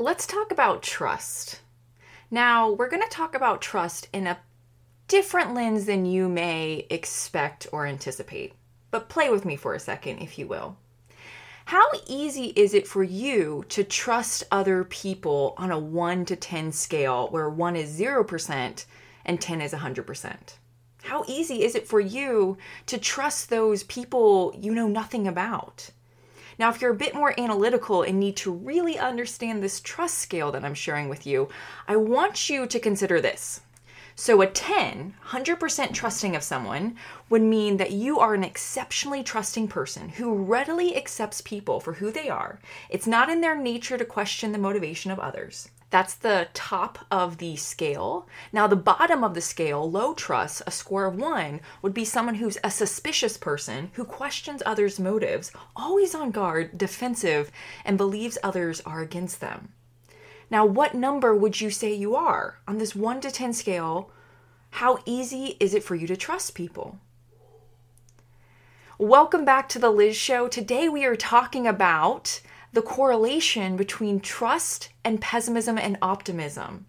let's talk about trust. Now, we're going to talk about trust in a different lens than you may expect or anticipate. But play with me for a second, if you will. How easy is it for you to trust other people on a 1 to 10 scale where 1 is 0% and 10 is 100%? How easy is it for you to trust those people you know nothing about? Now, if you're a bit more analytical and need to really understand this trust scale that I'm sharing with you, I want you to consider this. So, a 10, 100% trusting of someone would mean that you are an exceptionally trusting person who readily accepts people for who they are. It's not in their nature to question the motivation of others. That's the top of the scale. Now, the bottom of the scale, low trust, a score of one, would be someone who's a suspicious person who questions others' motives, always on guard, defensive, and believes others are against them. Now, what number would you say you are? On this 1 to 10 scale, how easy is it for you to trust people? Welcome back to the Liz Show. Today we are talking about the correlation between trust and pessimism and optimism.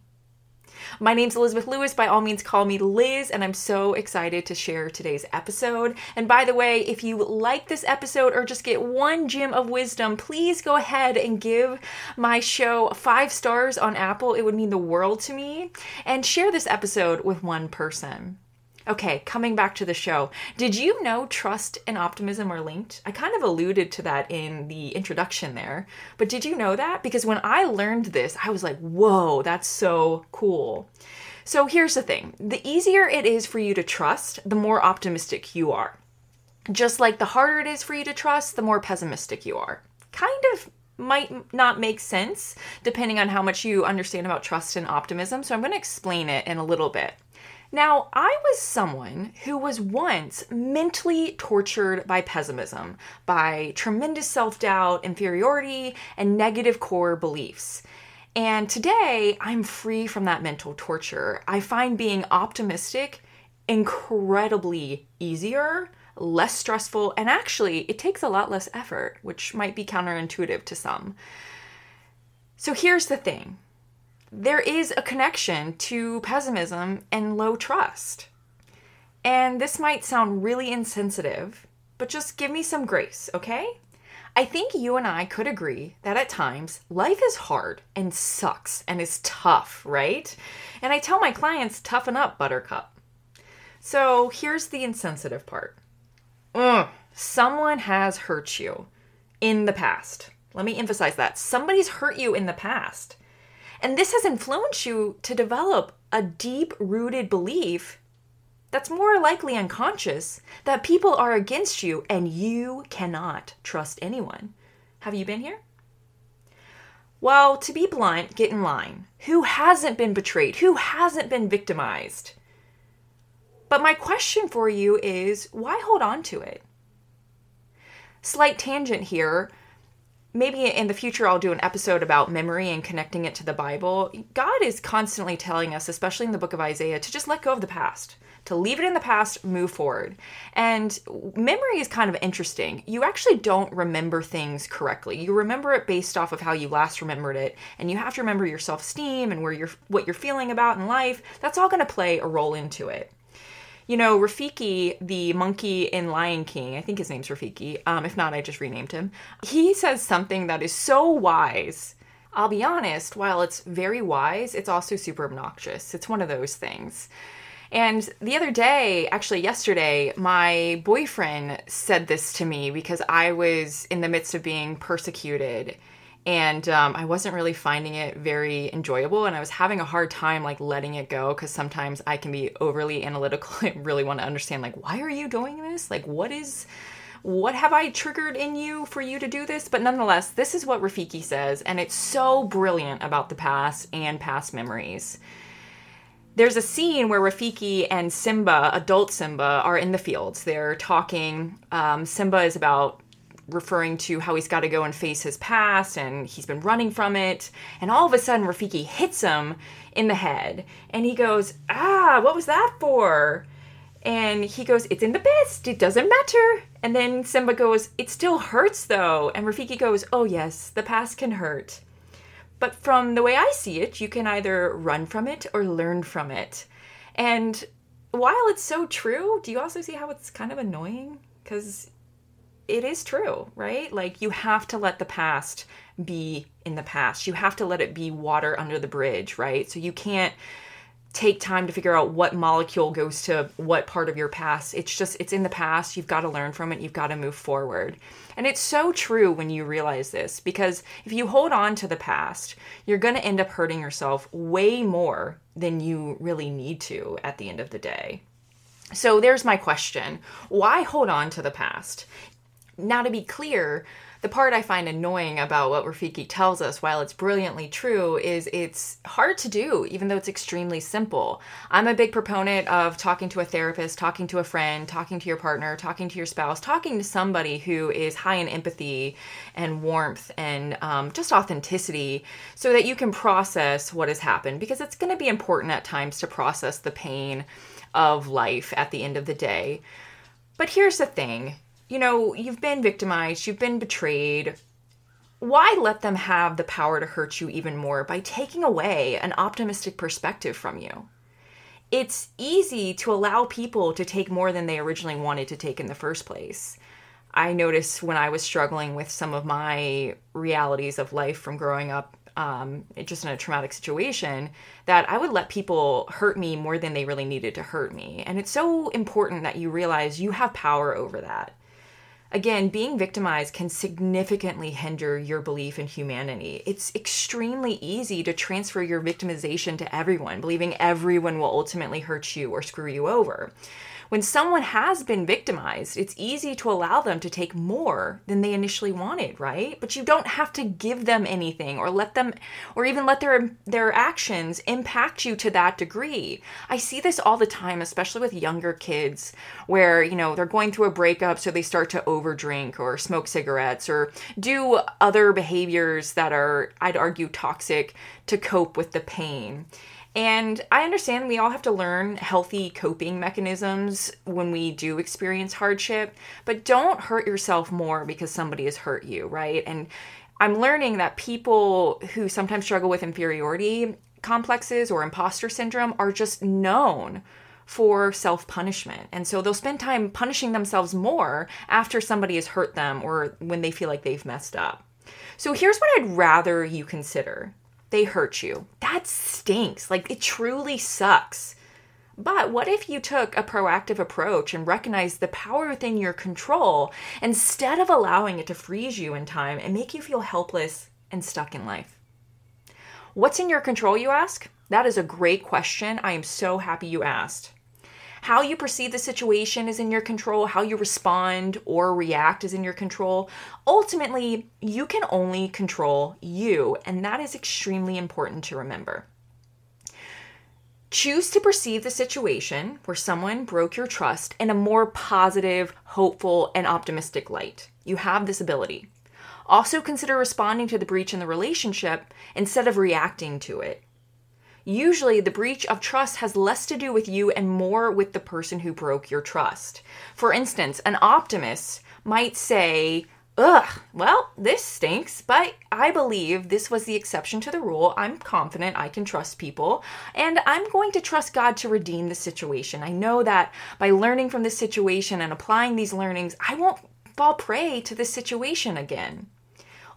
My name's Elizabeth Louis. By all means, call me Liz, and I'm so excited to share today's episode. And by the way, if you like this episode or just get one gem of wisdom, please go ahead and give my show five stars on Apple. It would mean the world to me. And share this episode with one person. Okay, coming back to the show. Did you know trust and optimism are linked? I kind of alluded to that in the introduction there, but did you know that? Because when I learned this, I was like, whoa, that's so cool. So here's the thing the easier it is for you to trust, the more optimistic you are. Just like the harder it is for you to trust, the more pessimistic you are. Kind of might not make sense depending on how much you understand about trust and optimism, so I'm going to explain it in a little bit. Now, I was someone who was once mentally tortured by pessimism, by tremendous self doubt, inferiority, and negative core beliefs. And today, I'm free from that mental torture. I find being optimistic incredibly easier, less stressful, and actually, it takes a lot less effort, which might be counterintuitive to some. So here's the thing there is a connection to pessimism and low trust. And this might sound really insensitive, but just give me some grace, okay? I think you and I could agree that at times life is hard and sucks and is tough, right? And I tell my clients, toughen up, buttercup. So here's the insensitive part. Ugh, someone has hurt you in the past. Let me emphasize that. Somebody's hurt you in the past. And this has influenced you to develop a deep rooted belief that's more likely unconscious that people are against you and you cannot trust anyone. Have you been here? Well, to be blunt, get in line. Who hasn't been betrayed? Who hasn't been victimized? But my question for you is why hold on to it? Slight tangent here maybe in the future I'll do an episode about memory and connecting it to the Bible. God is constantly telling us, especially in the book of Isaiah, to just let go of the past, to leave it in the past, move forward. And memory is kind of interesting. You actually don't remember things correctly. You remember it based off of how you last remembered it, and you have to remember your self-esteem and where you're what you're feeling about in life. That's all going to play a role into it you know, Rafiki, the monkey in Lion King, I think his name's Rafiki. Um, if not, I just renamed him. He says something that is so wise. I'll be honest, while it's very wise, it's also super obnoxious. It's one of those things. And the other day, actually yesterday, my boyfriend said this to me because I was in the midst of being persecuted and um, i wasn't really finding it very enjoyable and i was having a hard time like letting it go because sometimes i can be overly analytical and really want to understand like why are you doing this like what is what have i triggered in you for you to do this but nonetheless this is what rafiki says and it's so brilliant about the past and past memories there's a scene where Rafiki and Simba, adult Simba, are in the fields. They're talking. Um, Simba is about referring to how he's got to go and face his past and he's been running from it. And all of a sudden, Rafiki hits him in the head and he goes, Ah, what was that for? And he goes, It's in the past. It doesn't matter. And then Simba goes, It still hurts though. And Rafiki goes, Oh, yes, the past can hurt. But from the way I see it, you can either run from it or learn from it. And while it's so true, do you also see how it's kind of annoying? Because it is true, right? Like you have to let the past be in the past. You have to let it be water under the bridge, right? So you can't take time to figure out what molecule goes to what part of your past. It's just, it's in the past. You've got to learn from it. You've got to move forward. And it's so true when you realize this because if you hold on to the past, you're going to end up hurting yourself way more than you really need to at the end of the day. So there's my question why hold on to the past? Now, to be clear, the part I find annoying about what Rafiki tells us, while it's brilliantly true, is it's hard to do, even though it's extremely simple. I'm a big proponent of talking to a therapist, talking to a friend, talking to your partner, talking to your spouse, talking to somebody who is high in empathy and warmth and um, just authenticity so that you can process what has happened because it's going to be important at times to process the pain of life at the end of the day. But here's the thing you know, you've been victimized, you've been betrayed. Why let them have the power to hurt you even more by taking away an optimistic perspective from you? It's easy to allow people to take more than they originally wanted to take in the first place. I noticed when I was struggling with some of my realities of life from growing up um, just in a traumatic situation, that I would let people hurt me more than they really needed to hurt me. And it's so important that you realize you have power over that. Again, being victimized can significantly hinder your belief in humanity. It's extremely easy to transfer your victimization to everyone, believing everyone will ultimately hurt you or screw you over. When someone has been victimized, it's easy to allow them to take more than they initially wanted, right? But you don't have to give them anything or let them or even let their their actions impact you to that degree. I see this all the time, especially with younger kids where, you know, they're going through a breakup so they start to overdrink or smoke cigarettes or do other behaviors that are I'd argue toxic to cope with the pain. And I understand we all have to learn healthy coping mechanisms when we do experience hardship, but don't hurt yourself more because somebody has hurt you, right? And I'm learning that people who sometimes struggle with inferiority complexes or imposter syndrome are just known for self punishment. And so they'll spend time punishing themselves more after somebody has hurt them or when they feel like they've messed up. So here's what I'd rather you consider they hurt you. That stinks. Like, it truly sucks. But what if you took a proactive approach and recognized the power within your control instead of allowing it to freeze you in time and make you feel helpless and stuck in life? What's in your control, you ask? That is a great question. I am so happy you asked. How you perceive the situation is in your control, how you respond or react is in your control. Ultimately, you can only control you, and that is extremely important to remember. Choose to perceive the situation where someone broke your trust in a more positive, hopeful, and optimistic light. You have this ability. Also, consider responding to the breach in the relationship instead of reacting to it. Usually, the breach of trust has less to do with you and more with the person who broke your trust. For instance, an optimist might say, Ugh, well, this stinks, but I believe this was the exception to the rule. I'm confident I can trust people, and I'm going to trust God to redeem the situation. I know that by learning from this situation and applying these learnings, I won't fall prey to this situation again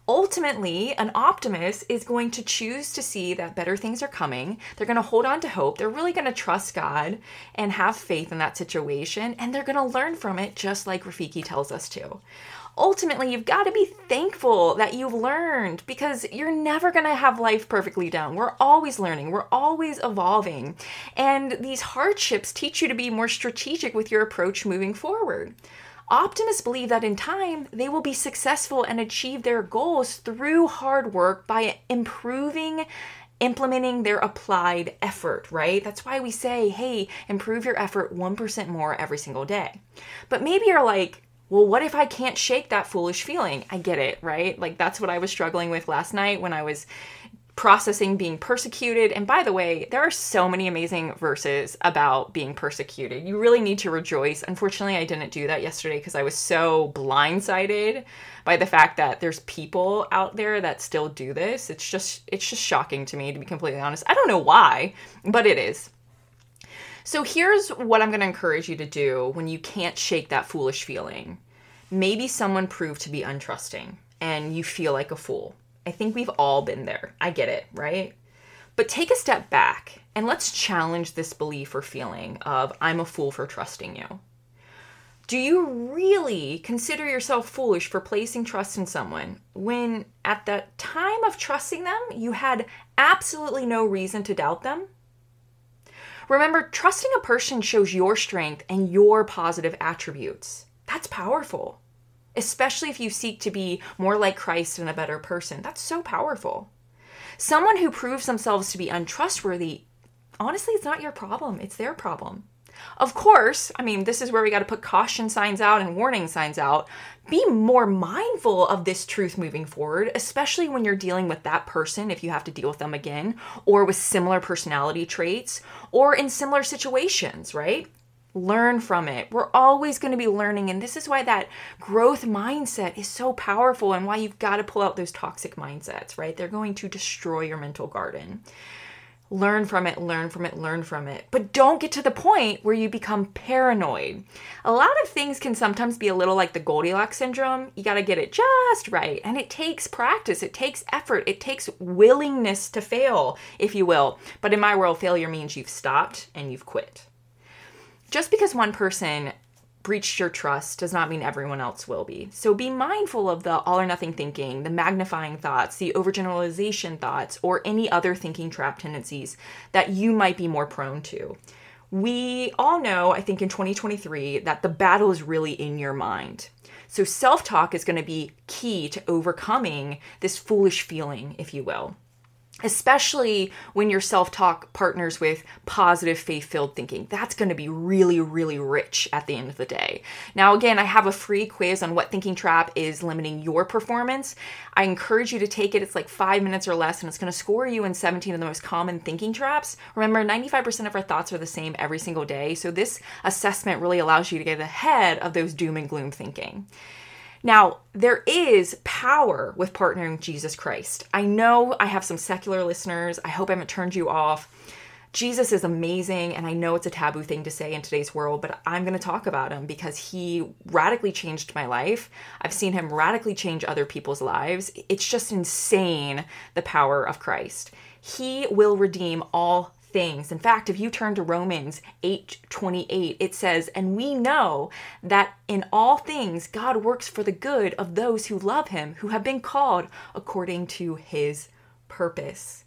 ultimately, an optimist is going to choose to see that better things are coming. They're going to hold on to hope. They're really going to trust God and have faith in that situation, and they're going to learn from it just like Rafiki tells us to. Ultimately, you've got to be thankful that you've learned because you're never going to have life perfectly down. We're always learning, we're always evolving. And these hardships teach you to be more strategic with your approach moving forward. Optimists believe that in time they will be successful and achieve their goals through hard work by improving implementing their applied effort, right? That's why we say, hey, improve your effort 1% more every single day. But maybe you're like, well, what if I can't shake that foolish feeling? I get it, right? Like that's what I was struggling with last night when I was processing being persecuted. And by the way, there are so many amazing verses about being persecuted. You really need to rejoice. Unfortunately, I didn't do that yesterday because I was so blindsided by the fact that there's people out there that still do this. It's just it's just shocking to me to be completely honest. I don't know why, but it is. So here's what I'm going to encourage you to do when you can't shake that foolish feeling. Maybe someone proved to be untrusting and you feel like a fool I think we've all been there. I get it, right? But take a step back and let's challenge this belief or feeling of I'm a fool for trusting you. Do you really consider yourself foolish for placing trust in someone when at the time of trusting them, you had absolutely no reason to doubt them? Remember, trusting a person shows your strength and your positive attributes. That's powerful especially if you seek to be more like Christ and a better person. That's so powerful. Someone who proves themselves to be untrustworthy, honestly, it's not your problem, it's their problem. Of course, I mean, this is where we got to put caution signs out and warning signs out. Be more mindful of this truth moving forward, especially when you're dealing with that person, if you have to deal with them again, or with similar personality traits, or in similar situations, right? Learn from it. We're always going to be learning. And this is why that growth mindset is so powerful and why you've got to pull out those toxic mindsets, right? They're going to destroy your mental garden. Learn from it, learn from it, learn from it. But don't get to the point where you become paranoid. A lot of things can sometimes be a little like the Goldilocks syndrome. You got to get it just right. And it takes practice, it takes effort, it takes willingness to fail, if you will. But in my world, failure means you've stopped and you've quit just because one person breached your trust does not mean everyone else will be. So be mindful of the all or nothing thinking, the magnifying thoughts, the overgeneralization thoughts, or any other thinking trap tendencies that you might be more prone to. We all know, I think in 2023, that the battle is really in your mind. So self talk is going to be key to overcoming this foolish feeling, if you will especially when your self talk partners with positive faith filled thinking. That's going to be really, really rich at the end of the day. Now, again, I have a free quiz on what thinking trap is limiting your performance. I encourage you to take it. It's like five minutes or less, and it's going to score you in 17 of the most common thinking traps. Remember, 95% of our thoughts are the same every single day. So, this assessment really allows you to get ahead of those doom and gloom thinking. Now, there is power with partnering Jesus Christ. I know I have some secular listeners. I hope I haven't turned you off. Jesus is amazing, and I know it's a taboo thing to say in today's world, but I'm going to talk about him because he radically changed my life. I've seen him radically change other people's lives. It's just insane the power of Christ. He will redeem all things. In fact, if you turn to Romans 8:28, it says, "And we know that in all things God works for the good of those who love him, who have been called according to his purpose."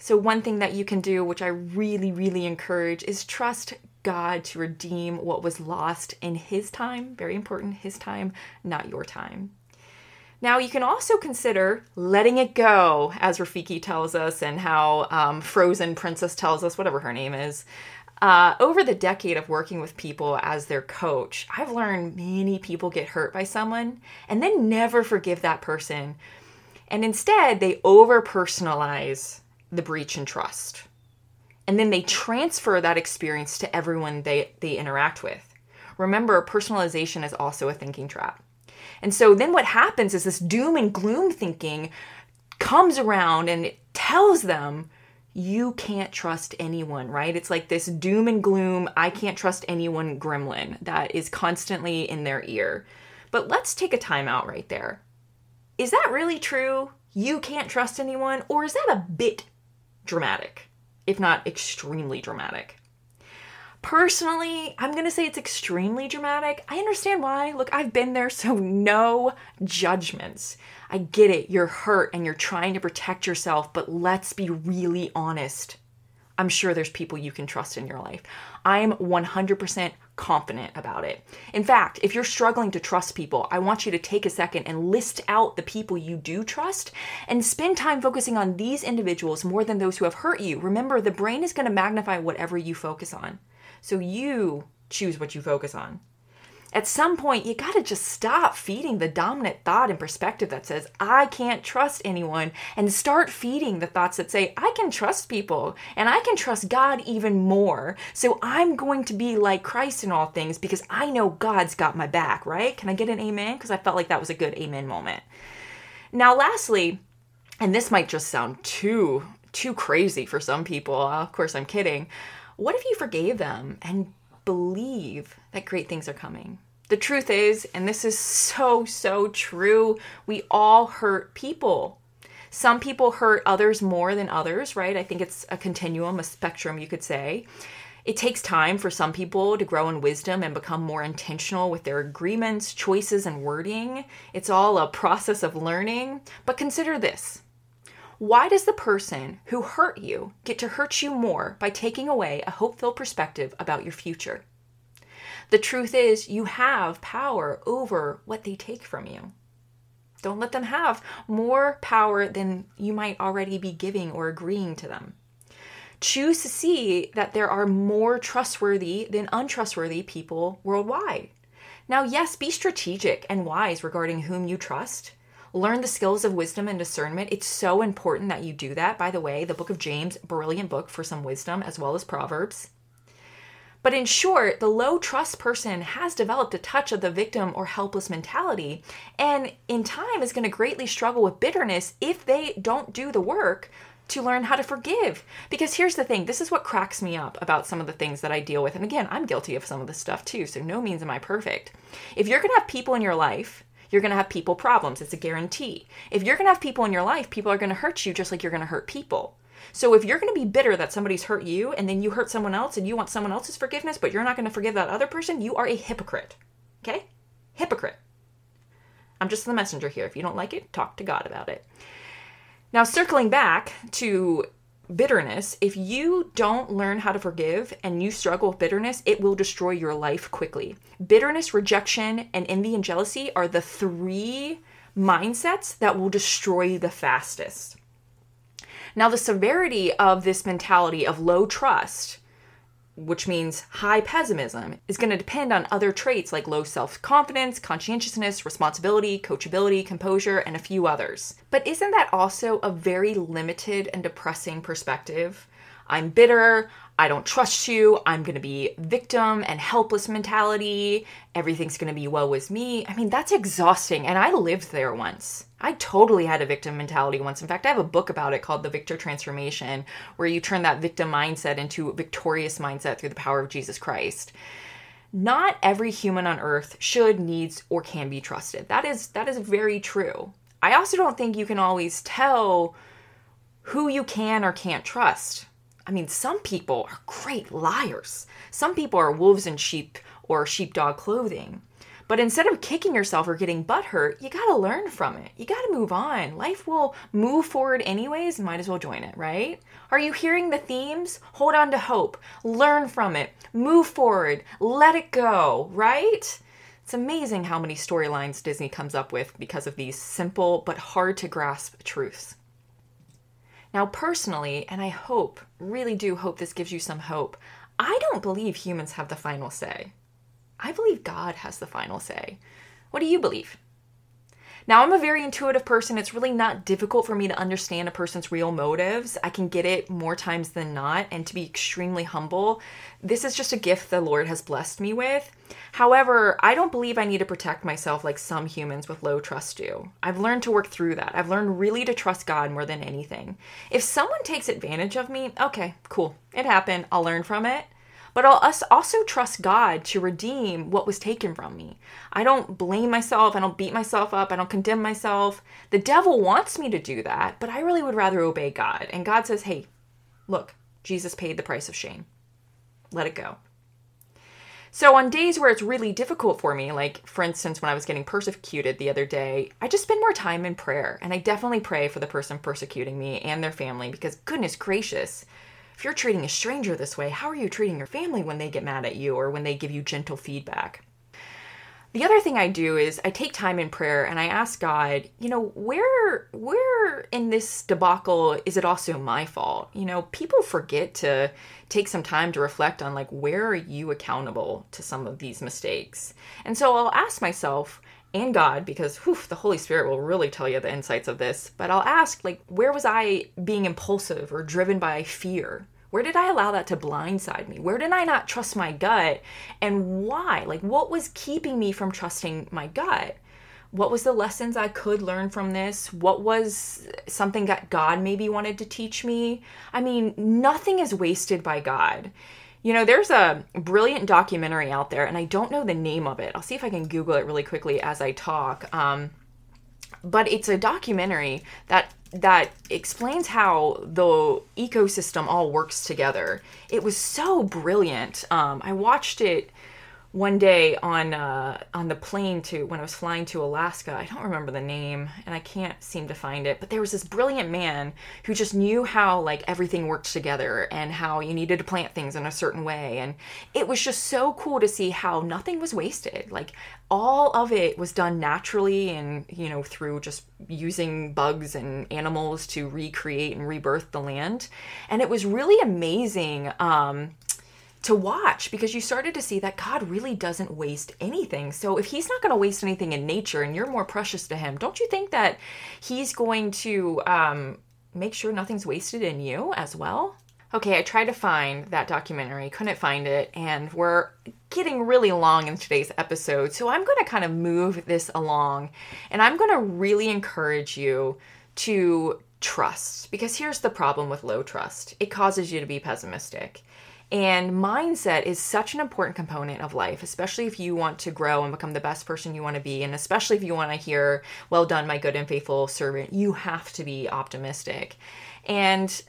So one thing that you can do, which I really really encourage, is trust God to redeem what was lost in his time, very important, his time, not your time. Now, you can also consider letting it go, as Rafiki tells us, and how um, Frozen Princess tells us, whatever her name is. Uh, over the decade of working with people as their coach, I've learned many people get hurt by someone and then never forgive that person. And instead, they over personalize the breach in trust. And then they transfer that experience to everyone they, they interact with. Remember, personalization is also a thinking trap. And so then what happens is this doom and gloom thinking comes around and it tells them you can't trust anyone, right? It's like this doom and gloom, I can't trust anyone gremlin that is constantly in their ear. But let's take a time out right there. Is that really true? You can't trust anyone? Or is that a bit dramatic, if not extremely dramatic? Personally, I'm to say it's extremely dramatic. I understand why. Look, I've been there, so no judgments. I get it. You're hurt and you're trying to protect yourself, but let's be really honest. I'm sure there's people you can trust in your life. I'm 100% confident about it. In fact, if you're struggling to trust people, I want you to take a second and list out the people you do trust and spend time focusing on these individuals more than those who have hurt you. Remember, the brain is going to magnify whatever you focus on. So you choose what you focus on. At some point, you gotta just stop feeding the dominant thought and perspective that says, I can't trust anyone, and start feeding the thoughts that say, I can trust people and I can trust God even more. So I'm going to be like Christ in all things because I know God's got my back, right? Can I get an amen? Because I felt like that was a good amen moment. Now, lastly, and this might just sound too too crazy for some people. Uh, of course, I'm kidding. What if you forgave them and believe that great things are coming? The truth is, and this is so, so true, we all hurt people. Some people hurt others more than others, right? I think it's a continuum, a spectrum, you could say. It takes time for some people to grow in wisdom and become more intentional with their agreements, choices, and wording. It's all a process of learning. But consider this why does the person who hurt you get to hurt you more by taking away a hope filled perspective about your future? The truth is, you have power over what they take from you. Don't let them have more power than you might already be giving or agreeing to them. Choose to see that there are more trustworthy than untrustworthy people worldwide. Now, yes, be strategic and wise regarding whom you trust learn the skills of wisdom and discernment. It's so important that you do that. By the way, the book of James, brilliant book for some wisdom as well as Proverbs. But in short, the low trust person has developed a touch of the victim or helpless mentality, and in time is going to greatly struggle with bitterness if they don't do the work to learn how to forgive. Because here's the thing this is what cracks me up about some of the things that I deal with. And again, I'm guilty of some of this stuff too, so no means am I perfect. If you're going to have people in your life you're going to have people problems. It's a guarantee. If you're going to have people in your life, people are going to hurt you just like you're going to hurt people. So if you're going to be bitter that somebody's hurt you and then you hurt someone else and you want someone else's forgiveness, but you're not going to forgive that other person, you are a hypocrite. Okay? Hypocrite. I'm just the messenger here. If you don't like it, talk to God about it. Now, circling back to bitterness, if you don't learn how to forgive and you struggle with bitterness, it will destroy your life quickly. Bitterness, rejection, and envy and jealousy are the three mindsets that will destroy you the fastest. Now, the severity of this mentality of low trust which means high pessimism, is going to depend on other traits like low self confidence, conscientiousness, responsibility, coachability, composure, and a few others. But isn't that also a very limited and depressing perspective? I'm bitter, I don't trust you, I'm going to be victim and helpless mentality, everything's going to be woe is me. I mean, that's exhausting, and I lived there once. I totally had a victim mentality once. In fact, I have a book about it called The Victor Transformation, where you turn that victim mindset into a victorious mindset through the power of Jesus Christ. Not every human on earth should, needs, or can be trusted. That is that is very true. I also don't think you can always tell who you can or can't trust. I mean, some people are great liars. Some people are wolves in sheep or sheepdog clothing. But instead of kicking yourself or getting butthurt, you gotta learn from it. You gotta move on. Life will move forward anyways, might as well join it, right? Are you hearing the themes? Hold on to hope, learn from it, move forward, let it go, right? It's amazing how many storylines Disney comes up with because of these simple but hard to grasp truths. Now, personally, and I hope, really do hope this gives you some hope, I don't believe humans have the final say. I believe God has the final say. What do you believe? Now, I'm a very intuitive person. It's really not difficult for me to understand a person's real motives. I can get it more times than not, and to be extremely humble. This is just a gift the Lord has blessed me with. However, I don't believe I need to protect myself like some humans with low trust do. I've learned to work through that. I've learned really to trust God more than anything. If someone takes advantage of me, okay, cool. It happened. I'll learn from it but I'll also trust God to redeem what was taken from me. I don't blame myself. I don't beat myself up. I don't condemn myself. The devil wants me to do that, but I really would rather obey God. And God says, hey, look, Jesus paid the price of shame. Let it go. So, on days where it's really difficult for me, like for instance, when I was getting persecuted the other day, I just spend more time in prayer. And I definitely pray for the person persecuting me and their family because, goodness gracious, if you're treating a stranger this way, how are you treating your family when they get mad at you or when they give you gentle feedback? the other thing I do is I take time in prayer and I ask God, you know, where where in this debacle is it also my fault? You know, people forget to take some time to reflect on like where are you accountable to some of these mistakes? And so I'll ask myself and God because whew, the Holy Spirit will really tell you the insights of this, but I'll ask like where was I being impulsive or driven by fear? Where did I allow that to blindside me? Where did I not trust my gut? And why? Like, what was keeping me from trusting my gut? What was the lessons I could learn from this? What was something that God maybe wanted to teach me? I mean, nothing is wasted by God. You know, there's a brilliant documentary out there, and I don't know the name of it. I'll see if I can Google it really quickly as I talk. Um, but it's a documentary that that explains how the ecosystem all works together. It was so brilliant. Um, I watched it one day on uh, on the plane to when I was flying to Alaska. I don't remember the name and I can't seem to find it, but there was this brilliant man who just knew how like everything worked together and how you needed to plant things in a certain way and it was just so cool to see how nothing was wasted. Like all of it was done naturally and you know through just using bugs and animals to recreate and rebirth the land. And it was really amazing um to watch because you started to see that God really doesn't waste anything. So if he's not going to waste anything in nature and you're more precious to him, don't you think that he's going to um, make sure nothing's wasted in you as well? Okay, I tried to find that documentary, couldn't find it, and we're getting really long in today's episode. So I'm going to kind of move this along and I'm going to really encourage you to trust because here's the problem with low trust it causes you to be pessimistic. And mindset is such an important component of life, especially if you want to grow and become the best person you want to be. And especially if you want to hear, well done, my good and faithful servant, you have to be optimistic. And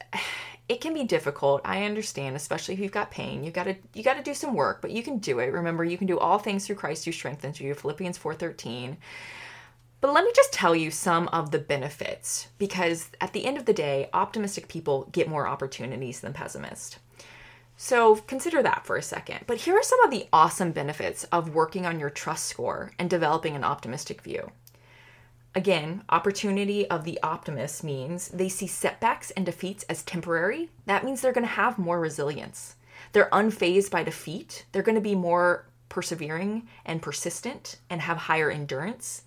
it can be difficult. I understand, especially if you've got pain. you've gotta you gotta do some work, but you can do it. Remember, you can do all things through Christ who strengthens you. Philippians 4:13. But let me just tell you some of the benefits because at the end of the day, optimistic people get more opportunities than pessimists. So consider that for a second. But here are some of the awesome benefits of working on your trust score and developing an optimistic view. Again, opportunity of the optimist means they see setbacks and defeats as temporary. That means they're going to have more resilience. They're unfazed by defeat. They're going to be more persevering and persistent and have higher endurance.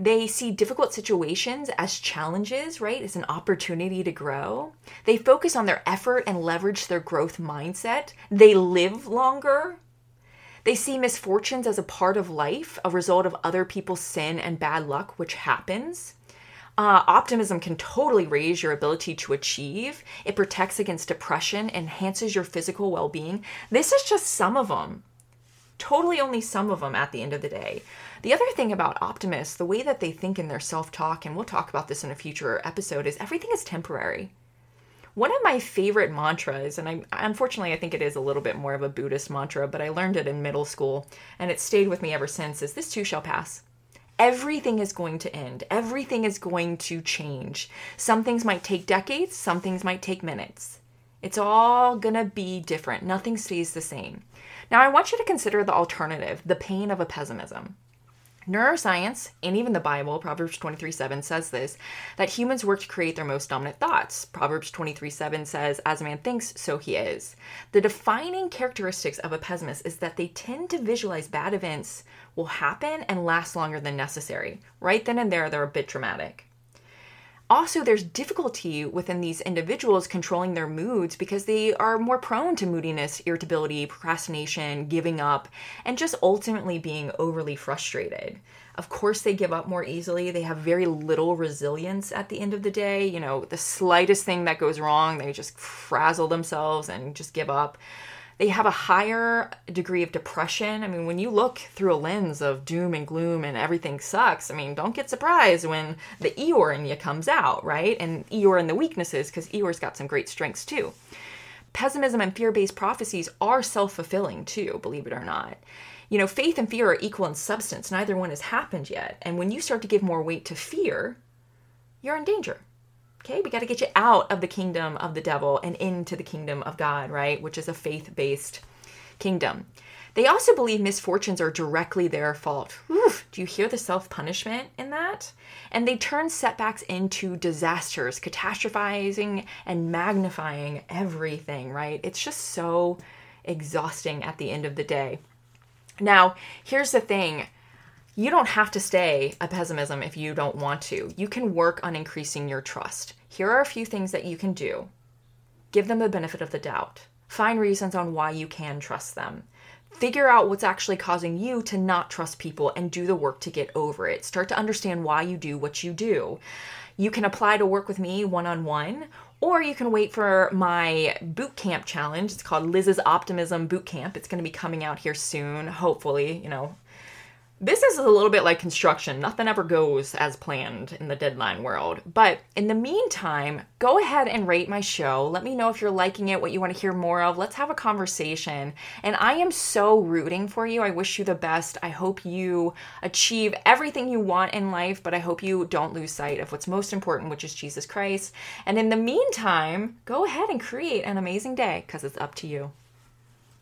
They see difficult situations as challenges, right? As an opportunity to grow. They focus on their effort and leverage their growth mindset. They live longer. They see misfortunes as a part of life, a result of other people's sin and bad luck, which happens. Uh, optimism can totally raise your ability to achieve. It protects against depression, enhances your physical well being. This is just some of them. Totally only some of them at the end of the day. The other thing about optimists, the way that they think in their self talk, and we'll talk about this in a future episode, is everything is temporary. One of my favorite mantras, and I unfortunately I think it is a little bit more of a Buddhist mantra, but I learned it in middle school and it stayed with me ever since, is this too shall pass. Everything is going to end. Everything is going to change. Some things might take decades, some things might take minutes. It's all gonna be different. Nothing stays the same. Now, I want you to consider the alternative, the pain of a pessimism. Neuroscience and even the Bible, Proverbs 23 7 says this that humans work to create their most dominant thoughts. Proverbs 23 7 says, As a man thinks, so he is. The defining characteristics of a pessimist is that they tend to visualize bad events will happen and last longer than necessary. Right then and there, they're a bit dramatic also there's difficulty within these individuals controlling their moods because they are more prone to moodiness, irritability, procrastination, giving up, and just ultimately being overly frustrated. Of course, they give up more easily. They have very little resilience at the end of the day. You know, the slightest thing that goes wrong, they just frazzle themselves and just give up they have a higher degree of depression. I mean, when you look through a lens of doom and gloom and everything sucks, I mean, don't get surprised when the Eeyore in you comes out, right? And Eeyore and the weaknesses, because Eeyore's got some great strengths too. Pessimism and fear based prophecies are self fulfilling too, believe it or not. You know, faith and fear are equal in substance, neither one has happened yet. And when you start to give more weight to fear, you're in danger. Okay, we got to get you out of the kingdom of the devil and into the kingdom of God, right? Which is a faith based kingdom. They also believe misfortunes are directly their fault. Oof, do you hear the self punishment in that? And they turn setbacks into disasters, catastrophizing and magnifying everything, right? It's just so exhausting at the end of the day. Now, here's the thing you don't have to stay a pessimism if you don't want to. You can work on increasing your trust. Here are a few things that you can do give them the benefit of the doubt, find reasons on why you can trust them. Figure out what's actually causing you to not trust people and do the work to get over it. Start to understand why you do what you do. You can apply to work with me one on one, or you can wait for my boot camp challenge. It's called Liz's Optimism Boot Camp. It's going to be coming out here soon, hopefully, you know, this is a little bit like construction. Nothing ever goes as planned in the deadline world. But in the meantime, go ahead and rate my show. Let me know if you're liking it, what you want to hear more of. Let's have a conversation. And I am so rooting for you. I wish you the best. I hope you achieve everything you want in life, but I hope you don't lose sight of what's most important, which is Jesus Christ. And in the meantime, go ahead and create an amazing day because it's up to you.